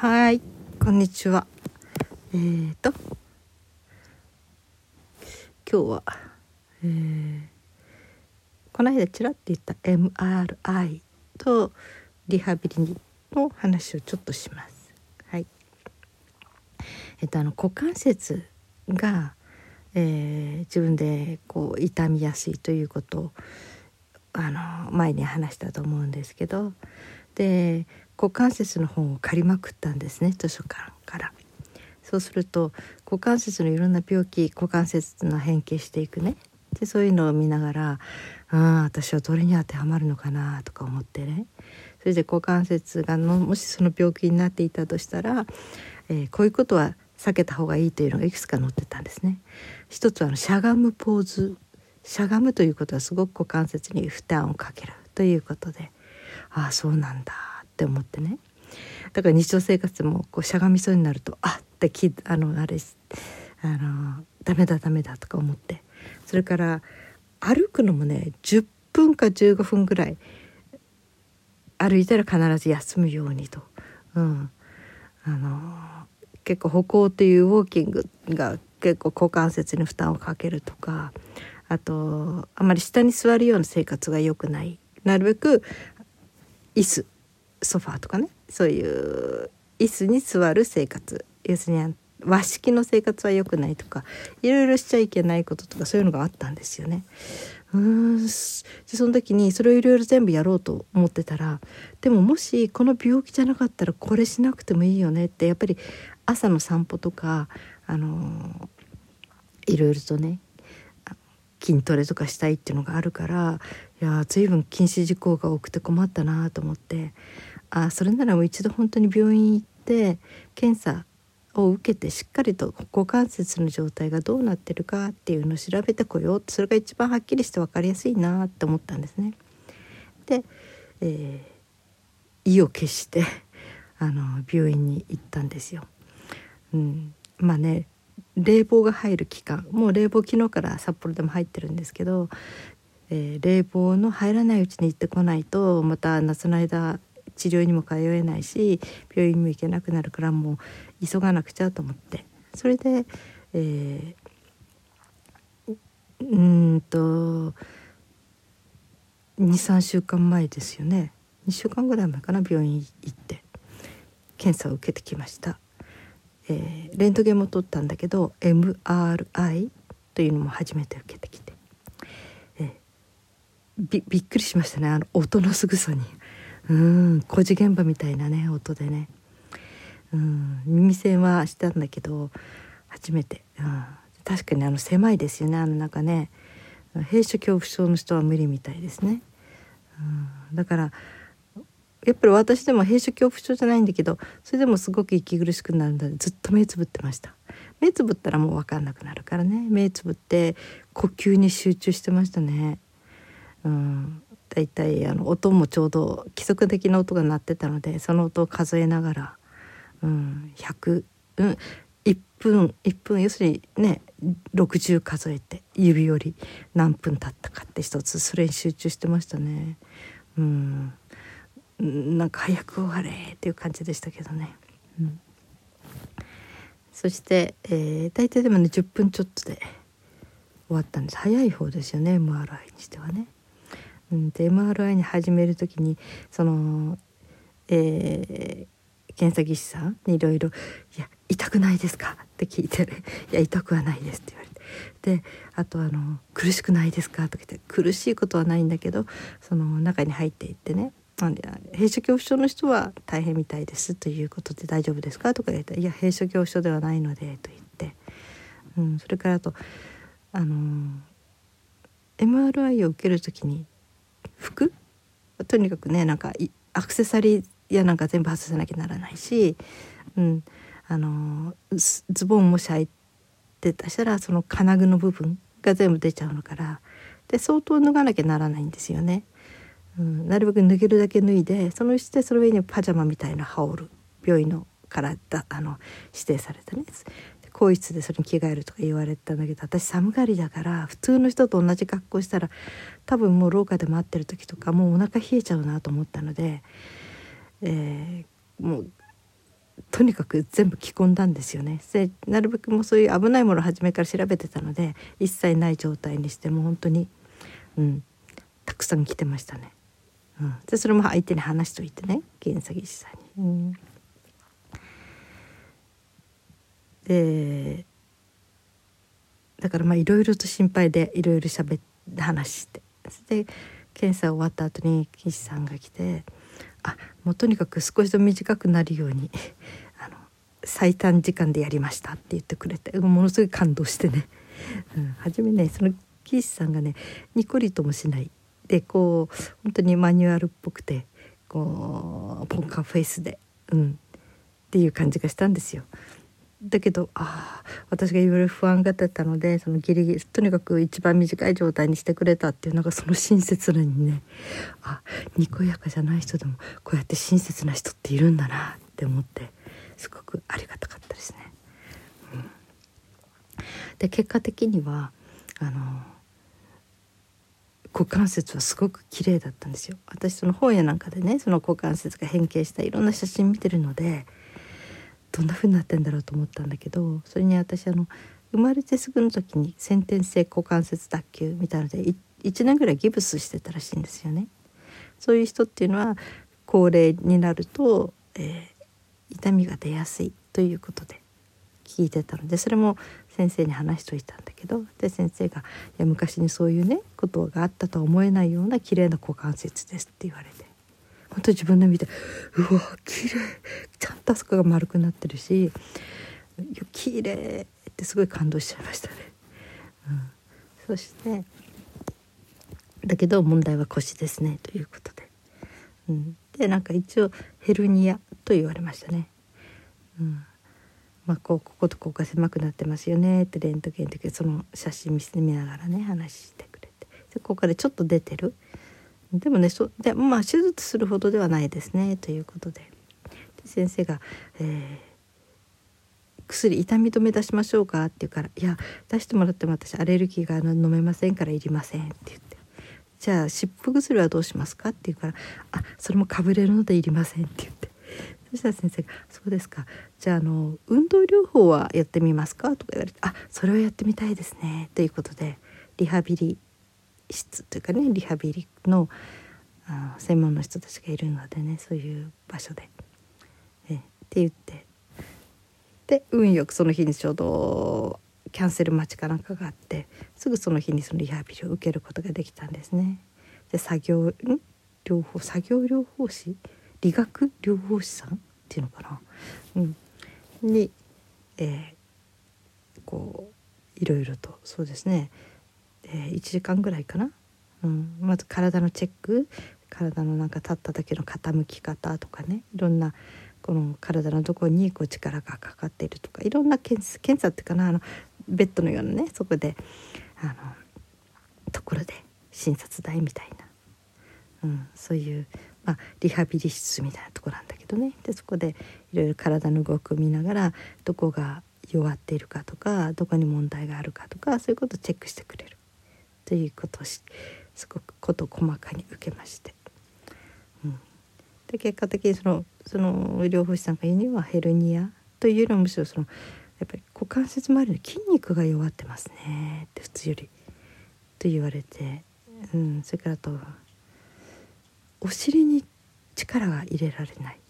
はい。こんにちは。えーと。今日は、えー、この間ちらっと言った MRI とリハビリの話をちょっとします。はい。えっとあの股関節が、えー、自分でこう痛みやすいということをあの前に話したと思うんですけど。で股関節の本を借りまくったんですね図書館から。そうすると股関節のいろんな病気股関節の変形していくね。でそういうのを見ながらああ私はどれに当てはまるのかなとか思ってね。それで股関節がのもしその病気になっていたとしたら、えー、こういうことは避けた方がいいというのがいくつか載ってたんですね。一つはあのしゃがむポーズ。しゃがむということはすごく股関節に負担をかけるということで。ああそうなんだ。って思ってね。だから日常生活もこうしゃがみそうになるとあってきあのあれあのダメだダメだとか思って。それから歩くのもね10分か15分ぐらい歩いたら必ず休むようにと、うん、あの結構歩行っていうウォーキングが結構股関節に負担をかけるとかあとあまり下に座るような生活が良くない。なるべく椅子。ソファーとかね。そういう椅子に座る生活。要するに和式の生活は良くないとかいろいろしちゃいけないこととかそういうのがあったんですよね。うん。その時にそれをいろいろ全部やろうと思ってたらでももしこの病気じゃなかったらこれしなくてもいいよねってやっぱり朝の散歩とかあのいろいろとね筋トレとかしたいっていうのがあるからいや随分禁止事項が多くて困ったなと思って。あそれならもう一度本当に病院行って検査を受けてしっかりと股関節の状態がどうなってるかっていうのを調べてこようそれが一番はっきりして分かりやすいなって思ったんですね。で、えー、意を決してあの病院に行ったんですよ。うん、まあね冷房が入る期間もう冷房昨日から札幌でも入ってるんですけど、えー、冷房の入らないうちに行ってこないとまた夏の間治療にも通えないし病院にも行けなくなるからもう急がなくちゃと思って。それで、えー、うんと23週間前ですよね。2週間ぐらい前かな病院行って検査を受けてきました。えー、レントゲンも取ったんだけど MRI というのも初めて受けてきて、えー、びびっくりしましたねあの音のすぐさに。うん工事現場みたいなね音でね。うん耳栓はしたんだけど初めて、うん、確かにあの狭いですよねあの中ね。閉所恐怖症の人は無理みたいですね、うん、だからやっぱり私でも閉所恐怖症じゃないんだけどそれでもすごく息苦しくなるのでずっと目つぶってました。目つぶったらもう分かんなくなるからね。目つぶって呼吸に集中してましたね。うん。だいたいあの音もちょうど規則的な音が鳴ってたのでその音を数えながら、うん、100、うん、1分1分要するにね60数えて指より何分経ったかって一つそれに集中してましたね。うんなんか早く終われっていう感じでしたけどね。うん、そして、えー、大体でもね10分ちょっとで終わったんです早い方ですよね MRI にしてはね。うん、で MRI に始める時にその、えー、検査技師さんにいろいろ「いや痛くないですか?」って聞いて「いや痛くはないです」って言われて。であとあの「苦しくないですか?」とか言って苦しいことはないんだけどその中に入っていってね。閉所恐怖症の人は大変みたいです。ということで大丈夫ですか？とか言ったら「いや閉所恐怖症ではないので」と言って、うん、それからあとあの、MRI を受ける時に服？とにかくねなんかアクセサリーやなんか全部外さなきゃならないし、うん、あの、ズボンもし履いてたしたらその金具の部分が全部出ちゃうのからで相当脱がなきゃならないんですよね。うん、なるべく脱げるだけ脱いでそのしてその上にパジャマみたいな羽織る病院のからだあの指定されたね更衣室でそれに着替えるとか言われたんだけど私寒がりだから普通の人と同じ格好したら多分もう廊下で待ってる時とかもうお腹冷えちゃうなと思ったので、えー、もうとにかく全部着込んだんですよねでなるべくもうそういう危ないものを初めから調べてたので一切ない状態にしても本当に、うん、たくさん来てましたね。うん、でそれも相手に話しといてね検査技師さんに。うん、でだからまあいろいろと心配でいろいろ喋って話してで検査終わった後に技師さんが来て「あもうとにかく少しでも短くなるようにあの最短時間でやりました」って言ってくれてものすごい感動してね、うん、初めねその技師さんがねニコリともしないでこう本当にマニュアルっぽくてこうポンカーフェイスで、うん、っていう感じがしたんですよ。だけどああ私がいろいろ不安がってたのでそのギリギリとにかく一番短い状態にしてくれたっていうのがその親切なにねあにこやかじゃない人でもこうやって親切な人っているんだなって思ってすごくありがたかったですね。うん、で結果的にはあの股関節はすごく綺麗だったんですよ私その本屋なんかでねその股関節が変形したいろんな写真見てるのでどんな風になってんだろうと思ったんだけどそれに私あの生まれてすぐの時に先天性股関節脱臼みたいので1年ぐらいギブスしてたらしいんですよね。そういう人っていうのは高齢になると、えー、痛みが出やすいということで聞いてたのでそれも先生に話しといたんだけどで先生が「いや昔にそういうねことがあったとは思えないような綺麗な股関節です」って言われて本当自分で見て「うわ綺麗ちゃんとあそこが丸くなってるし綺麗ってすごい感動しちゃいましたね。うん、そしてだけど問題は腰ですねということで、うん、でなんか一応ヘルニアと言われましたね。うん。まあ、こうこことここが狭くなってますよねってレントゲンの時その写真見せてみながらね話してくれて。でここからちょっと出てる。でもねそでまあ手術するほどではないですねということで先生が、えー、薬痛み止め出しましょうか?」って言うから「いや出してもらっても私アレルギーが飲めませんからいりません」って言って「じゃあ湿布薬はどうしますか?」って言うから「あそれもかぶれるのでいりません」って言ってそしたら先生が「そうですかじゃああの運動療法はやってみますか?」とか言われて「あそれはやってみたいですね」ということでリハビリ室というかねリハビリの専門の人たちがいるのでねそういう場所で。えって言って。で運よくその日にちょうどキャンセル待ちかなんかがあってすぐその日にそのリハビリを受けることができたんですね。で作業ん？療法作業療法士？理学療法士さん？っていうのかな、うん、に、えー、こういろいろとそうですね、えー、1時間ぐらいかな、うん、まず体のチェック。体のなんか立った時の傾き方とかね。いろんなこの体のどこにこう力がかかっているとか。いろんな検査検査っていうかな。あのベッドのようなねそこであのところで診察台みたいな、うん、そういうまあ、リハビリ室みたいなとこなんだけどね。でそこでいろいろ体の動きを見ながらどこが弱っているかとかどこに問題があるかとかそういうことをチェックしてくれる。ということをすごく事細かに受けまして、うん、で結果的にそのその療法士さんが言うにはヘルニアというよりもむしろそのやっぱり股関節周りの筋肉が弱ってますねって普通よりと言われて、うん、それからとお尻に力が入れられない、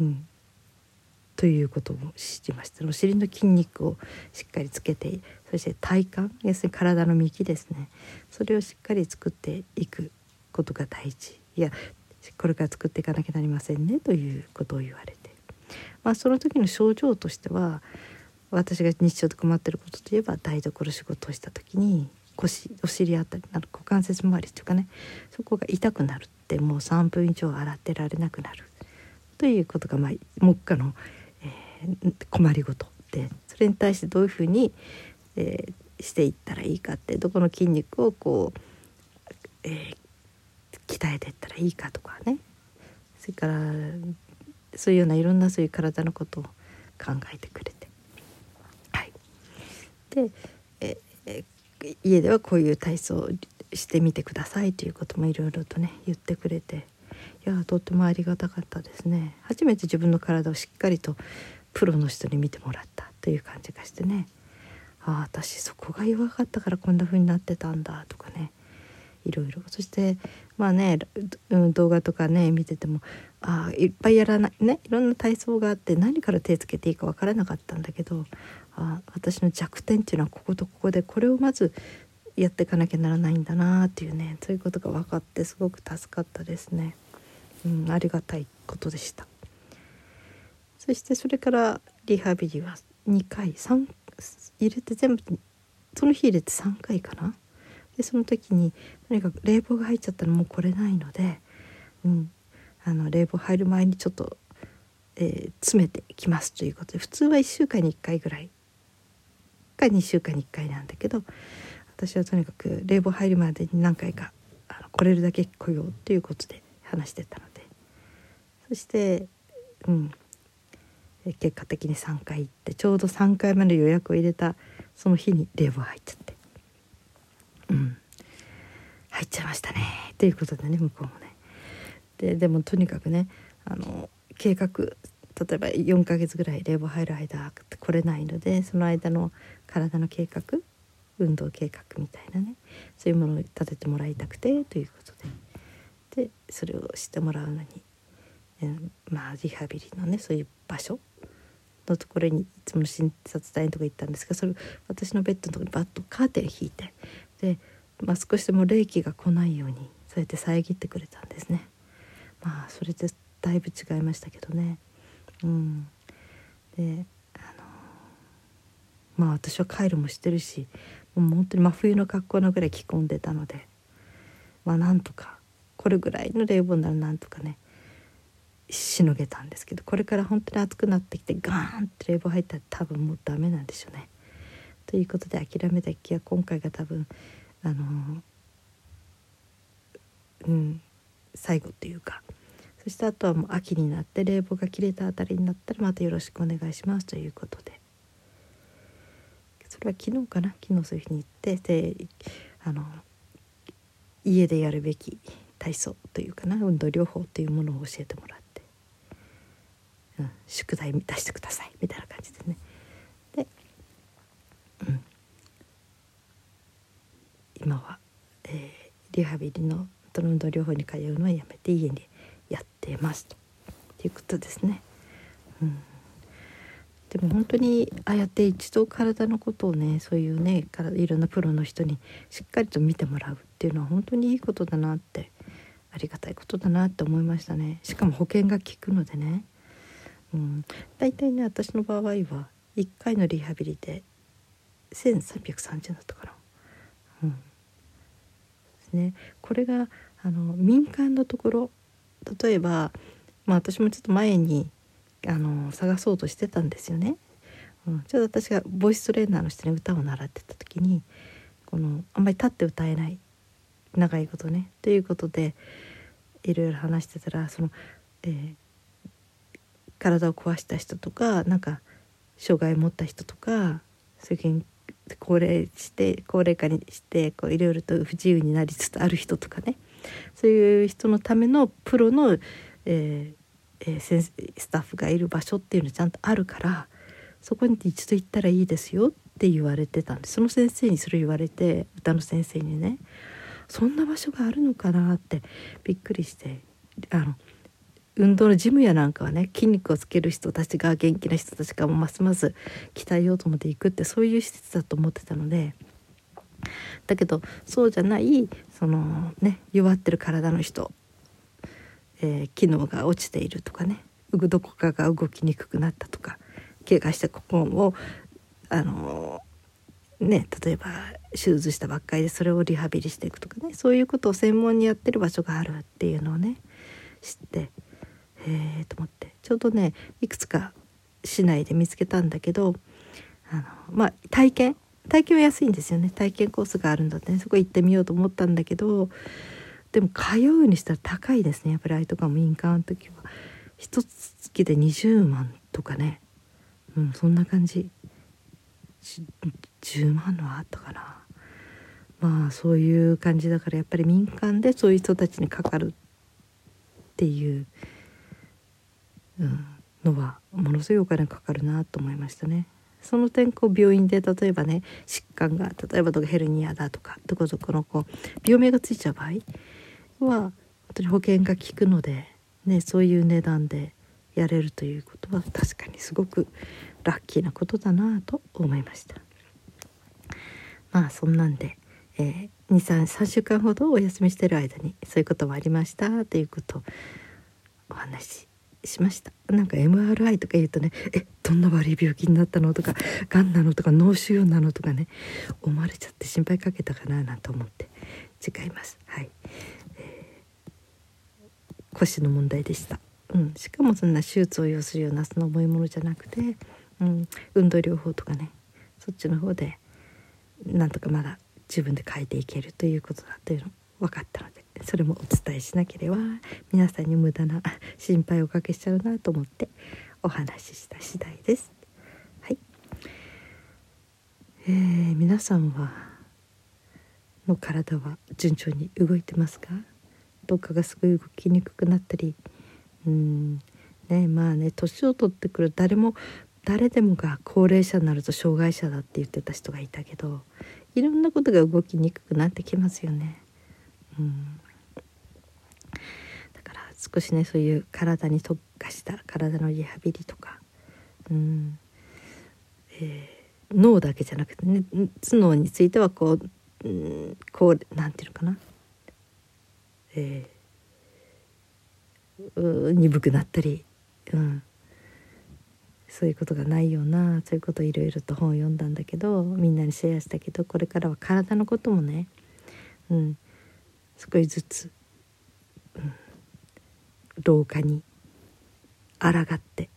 うん、ということを知りました。お尻の筋肉をしっかりつけてそして体幹要するに体の幹ですね。それをしっかり作っていくことが大事。いやこれから作っていかなきゃなりませんねということを言われて、まあ、その時の症状としては私が日常で困ってることといえば台所仕事をした時に腰お尻あたり股関節周りっていうかねそこが痛くなるってもう3分以上洗ってられなくなる。ということが、まあ、目下の、困りごとでそれに対してどういうふうに、えー、していったらいいかってどこの筋肉をこう、えー、鍛えていったらいいかとかね。それからそういうようないろんなそういう体のことを考えてくれて。はい、でええ家ではこういう体操をしてみてくださいということもいろいろとね言ってくれて。いやとってもありがたかったですね。初めて自分の体をしっかりとプロの人に見てもらったという感じがしてね。ああ私そこが弱かったからこんな風になってたんだとかね。いろいろ。そしてまあね、動画とかね見ててもああいっぱいやらないねいろんな体操があって何から手つけていいか分からなかったんだけどあ私の弱点っていうのはこことここでこれをまずやっていかなきゃならないんだなっていうねそういうことが分かってすごく助かったですね、うん、ありがたいことでした。そしてそれからリハビリは2回3入れて全部その日入れて3回かな。でその時にとにかく冷房が入っちゃったらもう来れないので、うん、あの冷房入る前にちょっと、えー、詰めてきますということで普通は1週間に1回ぐらい。か2週間に1回なんだけど私はとにかく冷房入るまでに何回かあの来れるだけ来ようということで話してたので。そしてうん結果的に3回行ってちょうど3回目の予約を入れたその日に冷房入っちゃって。うん。入っちゃいましたね。ということでね向こうもね。ででもとにかくねあの計画例えば4ヶ月ぐらい冷房入る間来れないのでその間の体の計画運動計画みたいなねそういうものを立ててもらいたくてということで。でそれをしてもらうのに、えー、まあリハビリのねそういう場所のところにいつも診察台のとこ行ったんですがそれ私のベッドのとこにバッとカーテン引いてで、まあ、少しでも冷気が来ないようにそうやって遮ってくれたんですね。まあそれでだいぶ違いましたけどね。うん、であのまあ私はカイロもしてるしもう本当に真冬の格好のぐらい着込んでたのでまあなんとかこれぐらいの冷房ならなんとかねしのげたんですけどこれから本当に暑くなってきてガーンって冷房入ったら多分もうダメなんでしょうね。ということで諦めた気は今回が多分あのうん最後っていうか。そしてあとはもう秋になって冷房が切れたあたりになったらまたよろしくお願いします。ということで。それは昨日かな？昨日そういうふうに言ってであの家でやるべき体操というかな運動療法というものを教えてもらって、うん、宿題出してくださいみたいな感じでね。で、うん、今は、えー、リハビリの運動療法に通うのはやめて家にやってます。ということですね。うん。でも本当にああやって一度体のことをねそういうねいろんなプロの人にしっかりと見てもらうっていうのは本当にいいことだなってありがたいことだなって思いましたね。しかも保険が効くのでね、うん、大体ね私の場合は1回のリハビリで1330だったかな。うん。ですね、これがあの民間のところ例えば、まあ、私もちょっと前にあの探そうとしてたんですよね。うん、ちょうど私がボイストレーナーの人に歌を習ってた時にこのあんまり立って歌えない長いことね。ということでいろいろ話してたらその、えー、体を壊した人とかなんか障害を持った人とかそういう高齢して高齢化にしてこういろいろと不自由になりつつある人とかね。そういう人のためのプロの、えーえー、スタッフがいる場所っていうのちゃんとあるからそこに一度行ったらいいですよって言われてたんでその先生にそれ言われて歌の先生にねそんな場所があるのかなってびっくりしてあの運動のジムやなんかはね筋肉をつける人たちが元気な人たちがますます鍛えようと思っていくってそういう施設だと思ってたので。だけどそうじゃないそのね弱ってる体の人えー、機能が落ちているとかねどこかが動きにくくなったとか怪我したここをあのー、ね例えば手術したばっかりでそれをリハビリしていくとかねそういうことを専門にやってる場所があるっていうのをね知ってへえと思って。ちょうどねいくつか市内で見つけたんだけどあのまあ体験？体験は安いんですよね。体験コースがあるんだってそこ行ってみようと思ったんだけどでも通うにしたら高いですね。やっぱりあいとか民間の時は。一月で20万とかね。うんそんな感じ。10万のはあったかな。まあそういう感じだからやっぱり民間でそういう人たちにかかるっていう、うん、のはものすごいお金かかるなと思いましたね。その点こう病院で例えばね疾患が例えばヘルニアだとかどこどこのこう病名がついちゃう場合は本当に保険が効くので、ね、そういう値段でやれるということは確かにすごくラッキーなことだなと思いました。まあそんなんで、えー、23週間ほどお休みしてる間にそういうこともありましたということをお話ししました。なんか MRI とか言うとね「えどんな悪い病気になったの?」とか「がんなの?」とか「脳腫瘍なの?」とかね思われちゃって心配かけたかななんて思って。違います。はい、えー、腰の問題でした、うん、しかもそんな手術を要するようなその重いものじゃなくて、うん、運動療法とかね。そっちの方でなんとかまだ自分で変えていけるということだというの分かったので。それもお伝えしなければ皆さんに無駄な心配をおかけしちゃうなと思ってお話しした次第です。はい、えー、皆さんはの体は順調に動いてますか？どっかがすごい動きにくくなったりうんねまあね年を取ってくる誰も誰でもが高齢者になると障害者だって言ってた人がいたけどいろんなことが動きにくくなってきますよね。うん、少しねそういう体に特化した体のリハビリとか、うん。えー、脳だけじゃなくてね頭脳についてはこう、うん、こうなんていうのかな、えー、鈍くなったり、うん、そういうことがないようなそういうことをいろいろと本を読んだんだけどみんなにシェアしたけどこれからは体のこともね、うん、少しずつ、うん、老化に抗って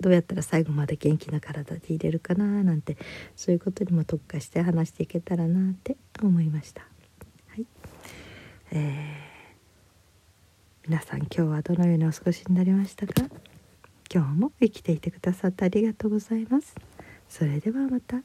どうやったら最後まで元気な体でいれるかななんてそういうことにも特化して話していけたらなって思いました。はいえー、皆さん今日はどのようにお過ごしになりましたか？今日も生きていてくださってありがとうございます。それではまた。